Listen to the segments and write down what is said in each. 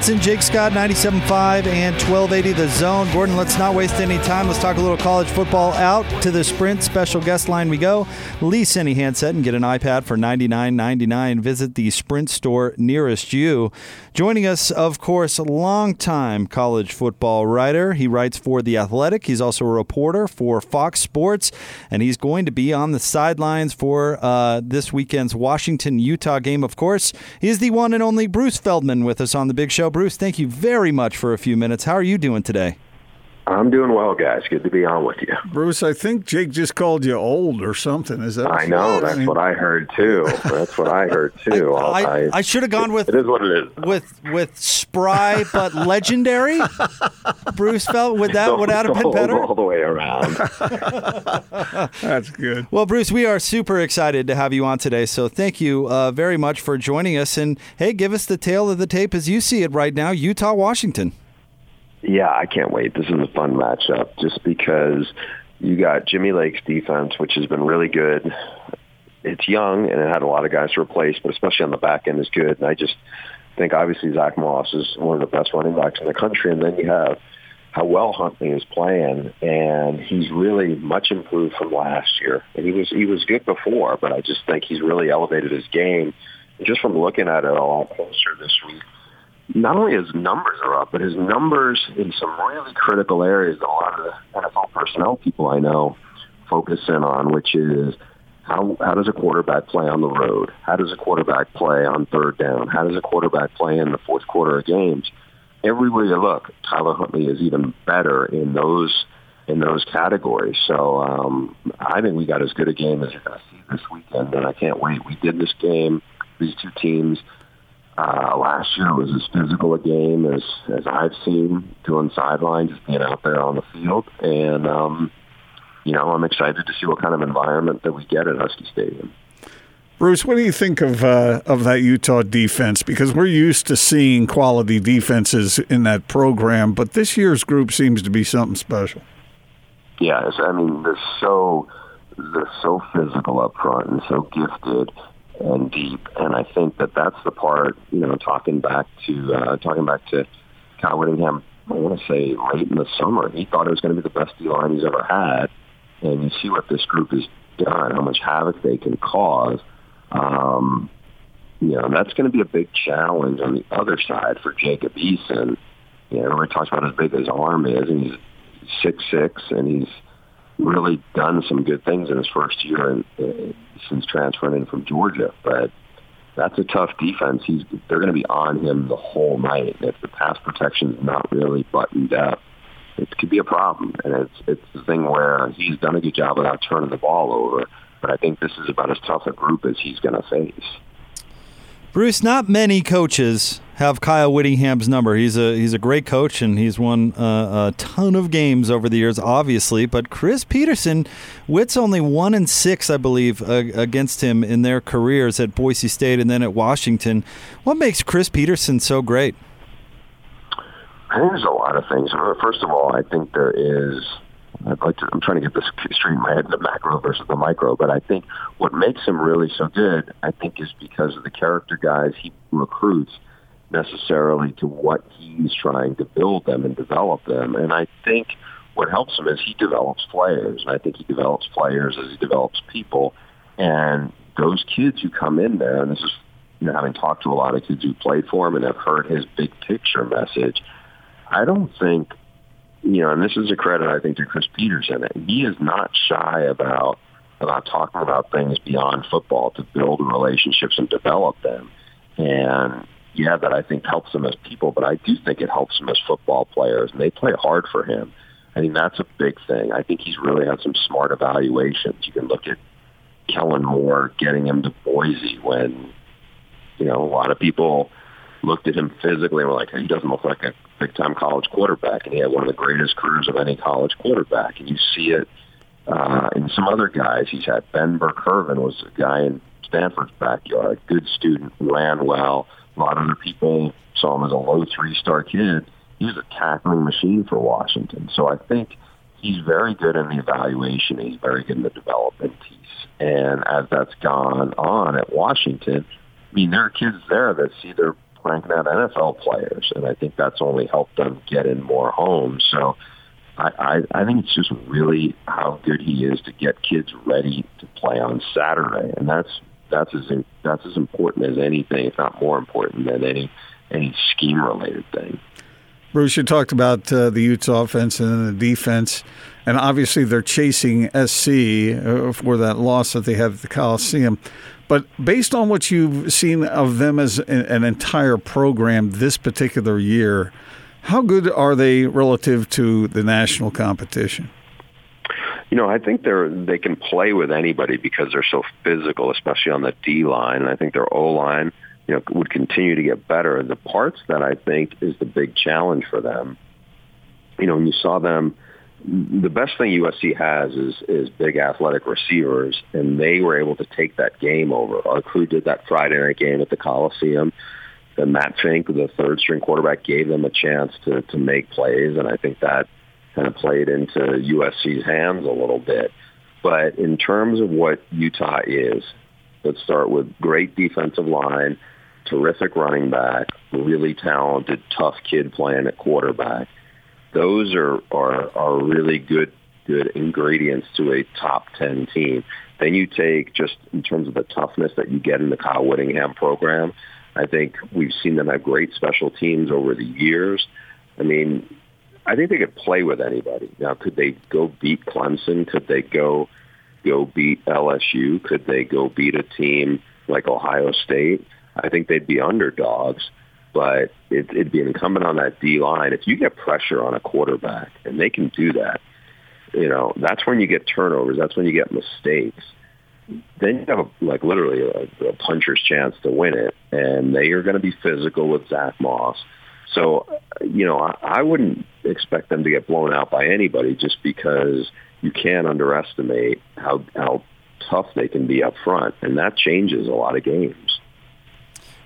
Monson, Jake Scott, 97.5 and 1280 The Zone. Gordon, let's not waste any time. Let's talk a little college football. Out to the Sprint special guest line we go. Lease any handset and get an iPad for $99.99. Visit the Sprint store nearest you. Joining us, of course, longtime college football writer. He writes for The Athletic. He's also a reporter for Fox Sports, and he's going to be on the sidelines for uh, this weekend's Washington Utah game, of course. He is the one and only Bruce Feldman with us on the big show. Bruce, thank you very much for a few minutes. How are you doing today? I'm doing well, guys. Good to be on with you. Bruce, I think Jake just called you old or something. Is that? I know. That's what I heard too. That's what I heard too. I, I, I should have gone with it is what it is. With with spry but legendary. Bruce felt would that would that have been better? All the way around. That's good. Well, Bruce, we are super excited to have you on today. So thank you uh, very much for joining us. And hey, give us the tale of the tape as you see it right now. Utah, Washington. Yeah, I can't wait. This is a fun matchup just because you got Jimmy Lake's defense, which has been really good. It's young and it had a lot of guys to replace, but especially on the back end is good. And I just think obviously Zach Moss is one of the best running backs in the country. And then you have how well Huntley is playing, and he's really much improved from last year. And he was he was good before, but I just think he's really elevated his game. And just from looking at it all closer this week, not only his numbers are up, but his numbers in some really critical areas that a lot of the NFL personnel people I know focus in on, which is how how does a quarterback play on the road? How does a quarterback play on third down? How does a quarterback play in the fourth quarter of games? Everywhere you look, Tyler Huntley is even better in those in those categories. So um, I think we got as good a game as you're going to see this weekend, and I can't wait. We did this game, these two teams uh, last year was as physical a game as as I've seen doing sideline, just being out there on the field, and um, you know I'm excited to see what kind of environment that we get at Husky Stadium. Bruce, what do you think of uh, of that Utah defense? Because we're used to seeing quality defenses in that program, but this year's group seems to be something special. Yes, I mean they're so they're so physical up front and so gifted and deep. And I think that that's the part, you know, talking back to uh, talking back to Kyle Whittingham. I want to say late in the summer, he thought it was going to be the best D line he's ever had. And you see what this group has done, how much havoc they can cause. Um, you know, that's going to be a big challenge on the other side for Jacob Eason. You know, everybody talks about how big his arm is, and he's six six, and he's really done some good things in his first year in, uh, since transferring in from Georgia. But that's a tough defense. He's they're going to be on him the whole night. If the pass protection is not really buttoned up, it could be a problem. And it's it's the thing where he's done a good job without turning the ball over. But I think this is about as tough a group as he's going to face. Bruce, not many coaches have Kyle Whittingham's number. He's a he's a great coach and he's won uh, a ton of games over the years, obviously. But Chris Petersen, Whitt's only one and six, I believe, uh, against him in their careers at Boise State and then at Washington. What makes Chris Petersen so great? I think there's a lot of things. First of all, I think there is I'd like to, I'm trying to get this straight in my head, the macro versus the micro, but I think what makes him really so good, I think, is because of the character guys he recruits necessarily to what he's trying to build them and develop them. And I think what helps him is he develops players. And I think he develops players as he develops people. And those kids who come in there, and this is, you know, having talked to a lot of kids who played for him and have heard his big picture message, I don't think you know, and this is a credit I think to Chris Petersen. He is not shy about about talking about things beyond football to build relationships and develop them. And yeah, that I think helps them as people, but I do think it helps them as football players, and they play hard for him. I think that's a big thing. I think he's really had some smart evaluations. You can look at Kellen Moore getting him to Boise when, you know, a lot of people looked at him physically and were like, hey, he doesn't look like a big time college quarterback. And he had one of the greatest careers of any college quarterback. And you see it uh, in some other guys. He's had Ben Burr-Kirven was a guy in Stanford's backyard, good student, ran well. A lot of other people saw him as a low three star kid. He was a tackling machine for Washington. So I think he's very good in the evaluation. He's very good in the development piece. And as that's gone on at Washington, I mean, there are kids there that see their cranking out NFL players, and I think that's only helped them get in more homes. So I, I, I think it's just really how good he is to get kids ready to play on Saturday, and that's that's as that's as important as anything, if not more important than any any scheme related thing. Bruce, you talked about uh, the Utes offense and the defense, and obviously they're chasing SC uh, for that loss that they have at the Coliseum. But based on what you've seen of them as an entire program this particular year, how good are they relative to the national competition? You know, I think they're they can play with anybody because they're so physical, especially on the D line. And I think their O line, you know, would continue to get better. The parts that I think is the big challenge for them. You know, when you saw them, the best thing USC has is is big athletic receivers, and they were able to take that game over. Our crew did that Friday night game at the Coliseum. Then Matt Fink, the third string quarterback, gave them a chance to to make plays, and I think that kind of played into USC's hands a little bit. But in terms of what Utah is, let's start with great defensive line, terrific running back, really talented, tough kid playing at quarterback. Those are, are, are really good good ingredients to a top 10 team. Then you take just in terms of the toughness that you get in the Kyle Whittingham program. I think we've seen them have great special teams over the years. I mean, I think they could play with anybody. Now, could they go beat Clemson? Could they go go beat LSU? Could they go beat a team like Ohio State? I think they'd be underdogs, but it, it'd be incumbent on that D line. If you get pressure on a quarterback, and they can do that, you know, that's when you get turnovers. That's when you get mistakes. Then you have a, like literally a, a puncher's chance to win it, and they are going to be physical with Zach Moss. So, you know, I, I wouldn't expect them to get blown out by anybody just because you can't underestimate how how tough they can be up front, and that changes a lot of games.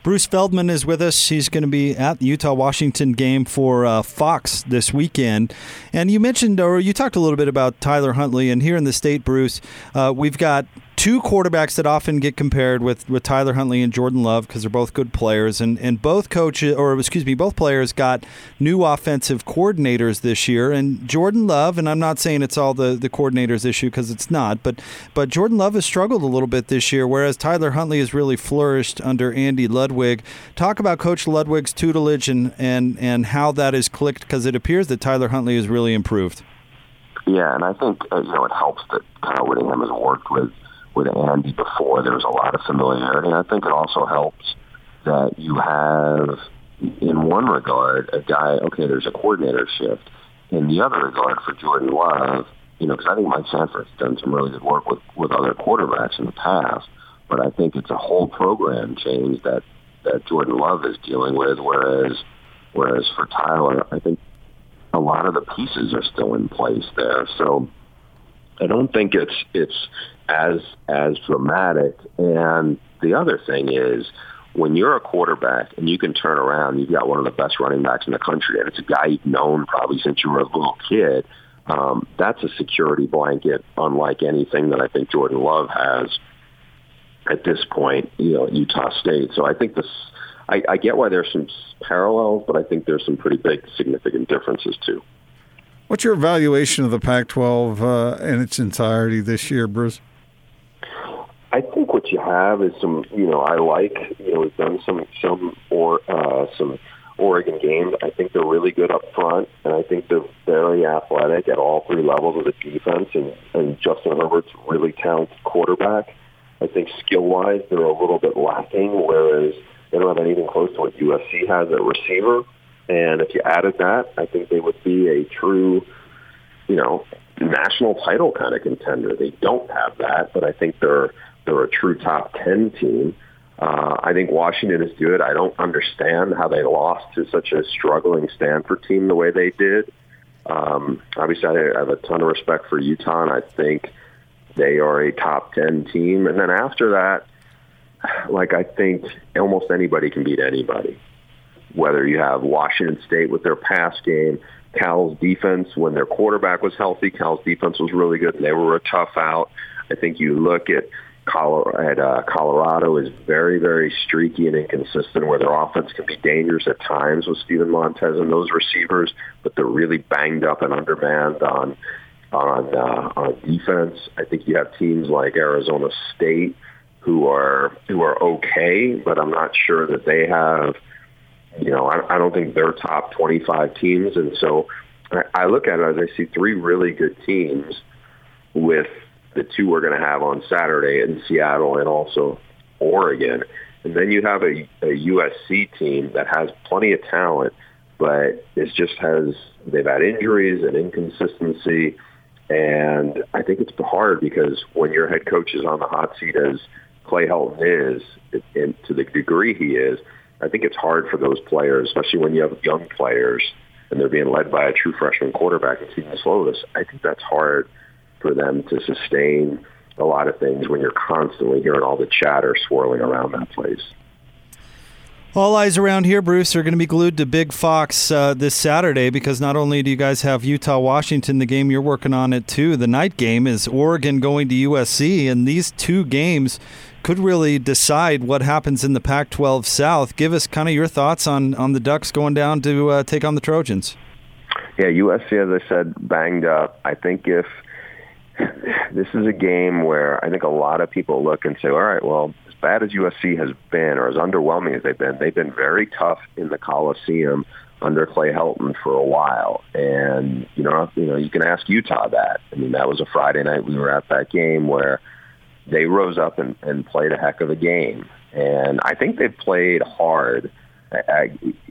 Bruce Feldman is with us. He's going to be at the Utah Washington game for uh, Fox this weekend. And you mentioned, or you talked a little bit about Tyler Huntley. And here in the state, Bruce, uh, we've got two quarterbacks that often get compared with, with Tyler Huntley and Jordan Love because they're both good players. And, and both coaches, or excuse me, both players got new offensive coordinators this year. And Jordan Love, and I'm not saying it's all the, the coordinators' issue because it's not, but, but Jordan Love has struggled a little bit this year, whereas Tyler Huntley has really flourished under Andy Ludwig. Talk about Coach Ludwig's tutelage and, and, and how that has clicked because it appears that Tyler Huntley has really improved. Yeah, and I think uh, you know it helps that Kyle Whittingham has worked with with Andy before. There was a lot of familiarity. And I think it also helps that you have, in one regard, a guy, okay, there's a coordinator shift. In the other regard, for Jordan Love, you know, because I think Mike Sanford's done some really good work with, with other quarterbacks in the past, but I think it's a whole program change that, that Jordan Love is dealing with, whereas whereas for Tyler, I think a lot of the pieces are still in place there. So I don't think it's it's as as dramatic. And the other thing is when you're a quarterback and you can turn around, you've got one of the best running backs in the country, and it's a guy you've known probably since you were a little kid. Um, that's a security blanket, unlike anything that I think Jordan Love has at this point. You know, Utah State. So I think this. I, I get why there's some parallels, but I think there's some pretty big, significant differences too. What's your evaluation of the Pac-12 uh, in its entirety this year, Bruce? I think what you have is some, you know, I like, you know, we've done some some or uh, some Oregon games. I think they're really good up front, and I think they're very athletic at all three levels of the defense. And, and Justin Herbert's really talented quarterback. I think skill-wise, they're a little bit lacking, whereas they don't have anything close to what USC has at receiver. And if you added that, I think they would be a true, you know, national title kind of contender. They don't have that, but I think they're they're a true top 10 team. Uh, I think Washington is good. I don't understand how they lost to such a struggling Stanford team the way they did. Um, obviously, I have a ton of respect for Utah, and I think they are a top 10 team. And then after that, like I think almost anybody can beat anybody. Whether you have Washington State with their pass game, Cal's defense when their quarterback was healthy, Cal's defense was really good, and they were a tough out. I think you look at Colorado, uh, Colorado is very, very streaky and inconsistent, where their offense can be dangerous at times with Steven Montez and those receivers, but they're really banged up and undermanned on on uh, on defense. I think you have teams like Arizona State who are who are okay, but I'm not sure that they have. You know, I, I don't think they're top 25 teams, and so I, look at it as I see three really good teams with the two we're going to have on Saturday in Seattle and also Oregon. And then you have a, a USC team that has plenty of talent, but it just has they've had injuries and inconsistency. And I think it's hard because when your head coach is on the hot seat as Clay Helton is, and to the degree he is, I think it's hard for those players, especially when you have young players and they're being led by a true freshman quarterback and Kedon Slovis. I think that's hard for them to sustain a lot of things when you're constantly hearing all the chatter swirling around that place. All eyes around here, Bruce, are going to be glued to Big Fox uh, this Saturday because not only do you guys have Utah Washington, the game you're working on it too. The night game is Oregon going to USC, and these two games could really decide what happens in the Pac-12 South. Give us kind of your thoughts on on the Ducks going down to uh, take on the Trojans. Yeah, USC, as I said, banged up. I think if this is a game where I think a lot of people look and say, all right, well, as bad as USC has been, or as underwhelming as they've been, they've been very tough in the Coliseum under Clay Helton for a while. And you know, you know, you can ask Utah that. I mean, that was a Friday night we were at that game where they rose up and, and played a heck of a game. And I think they've played hard. I,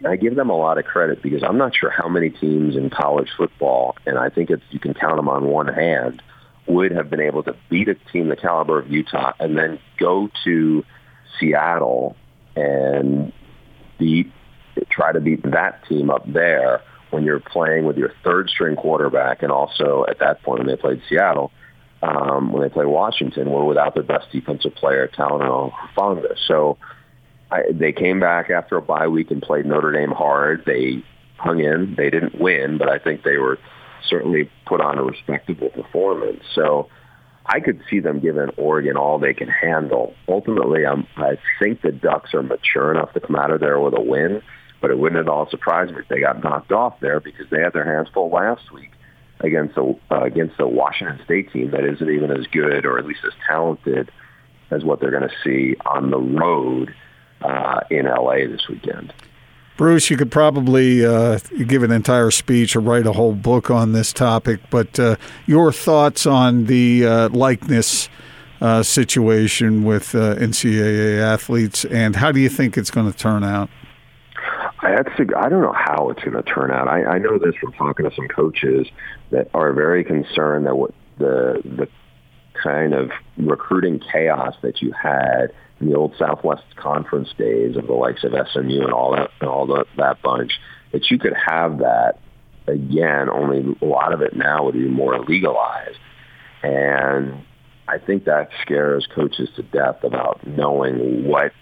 I, I give them a lot of credit because I'm not sure how many teams in college football, and I think it's you can count them on one hand would have been able to beat a team the caliber of Utah and then go to Seattle and beat try to beat that team up there when you're playing with your third string quarterback and also at that point when they played Seattle um, when they played Washington were without their best defensive player Talanoa Hufanga. So I, they came back after a bye week and played Notre Dame hard. They hung in. They didn't win, but I think they were certainly put on a respectable performance. So I could see them giving Oregon all they can handle. Ultimately, I'm, I think the Ducks are mature enough to come out of there with a win, but it wouldn't at all surprise me if they got knocked off there because they had their hands full last week against the uh, against the Washington State team that isn't even as good or at least as talented as what they're going to see on the road uh, in LA this weekend. Bruce, you could probably uh, give an entire speech or write a whole book on this topic, but uh, your thoughts on the uh, likeness uh, situation with uh, NCAA athletes, and how do you think it's going to turn out? That's I don't know how it's going to turn out. I, I know this from talking to some coaches that are very concerned that what the the kind of recruiting chaos that you had in the old Southwest Conference days of the likes of SMU and all that and all the, that bunch, that you could have that again. Only a lot of it now would be more legalized, and I think that scares coaches to death about knowing what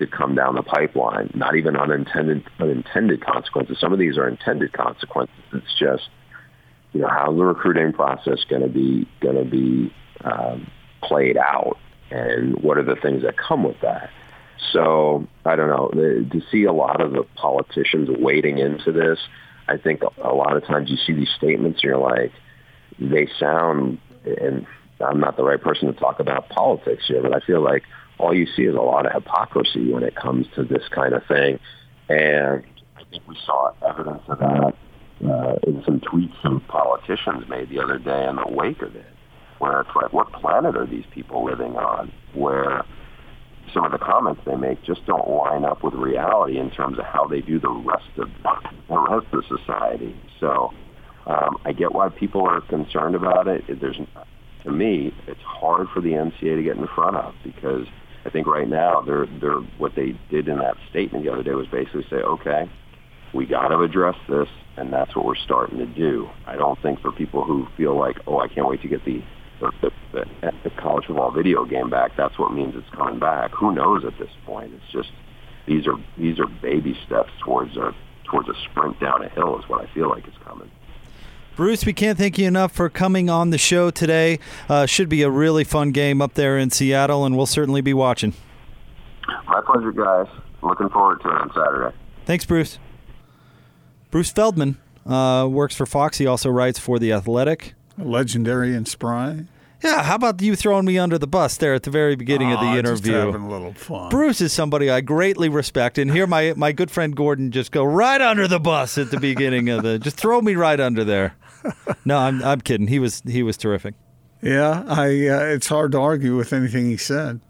could come down the pipeline. Not even unintended unintended consequences. Some of these are intended consequences. It's just you know how's the recruiting process going to be going to be um, played out and what are the things that come with that. So I don't know to see a lot of the politicians wading into this. I think a lot of times you see these statements and you're like, they sound, and I'm not the right person to talk about politics here, but I feel like all you see is a lot of hypocrisy when it comes to this kind of thing. And I think we saw evidence of that uh, in some tweets some politicians made the other day in the wake of it where it's like, what planet are these people living on? Where some of the comments they make just don't line up with reality in terms of how they view the rest of the rest of society. So um, I get why people are concerned about it. There's, to me, it's hard for the NCAA to get in front of because I think right now they're they're what they did in that statement the other day was basically say, okay, we got to address this, and that's what we're starting to do. I don't think for people who feel like, oh, I can't wait to get the the, the, the college football video game back, that's what means it's coming back. Who knows at this point? It's just these are these are baby steps towards a towards a sprint down a hill is what I feel like is coming. Bruce, we can't thank you enough for coming on the show today. Uh, should be a really fun game up there in Seattle, and we'll certainly be watching. My pleasure, guys. Looking forward to it on Saturday. Thanks, Bruce. Bruce Feldman uh, works for Fox. He also writes for The Athletic. Legendary and spry. Yeah, how about you throwing me under the bus there at the very beginning of the interview? Just having a little fun. Bruce is somebody I greatly respect, and here my my good friend Gordon just go right under the bus at the beginning of the. Just throw me right under there. No, I'm I'm kidding. He was he was terrific. Yeah, I. Uh, it's hard to argue with anything he said.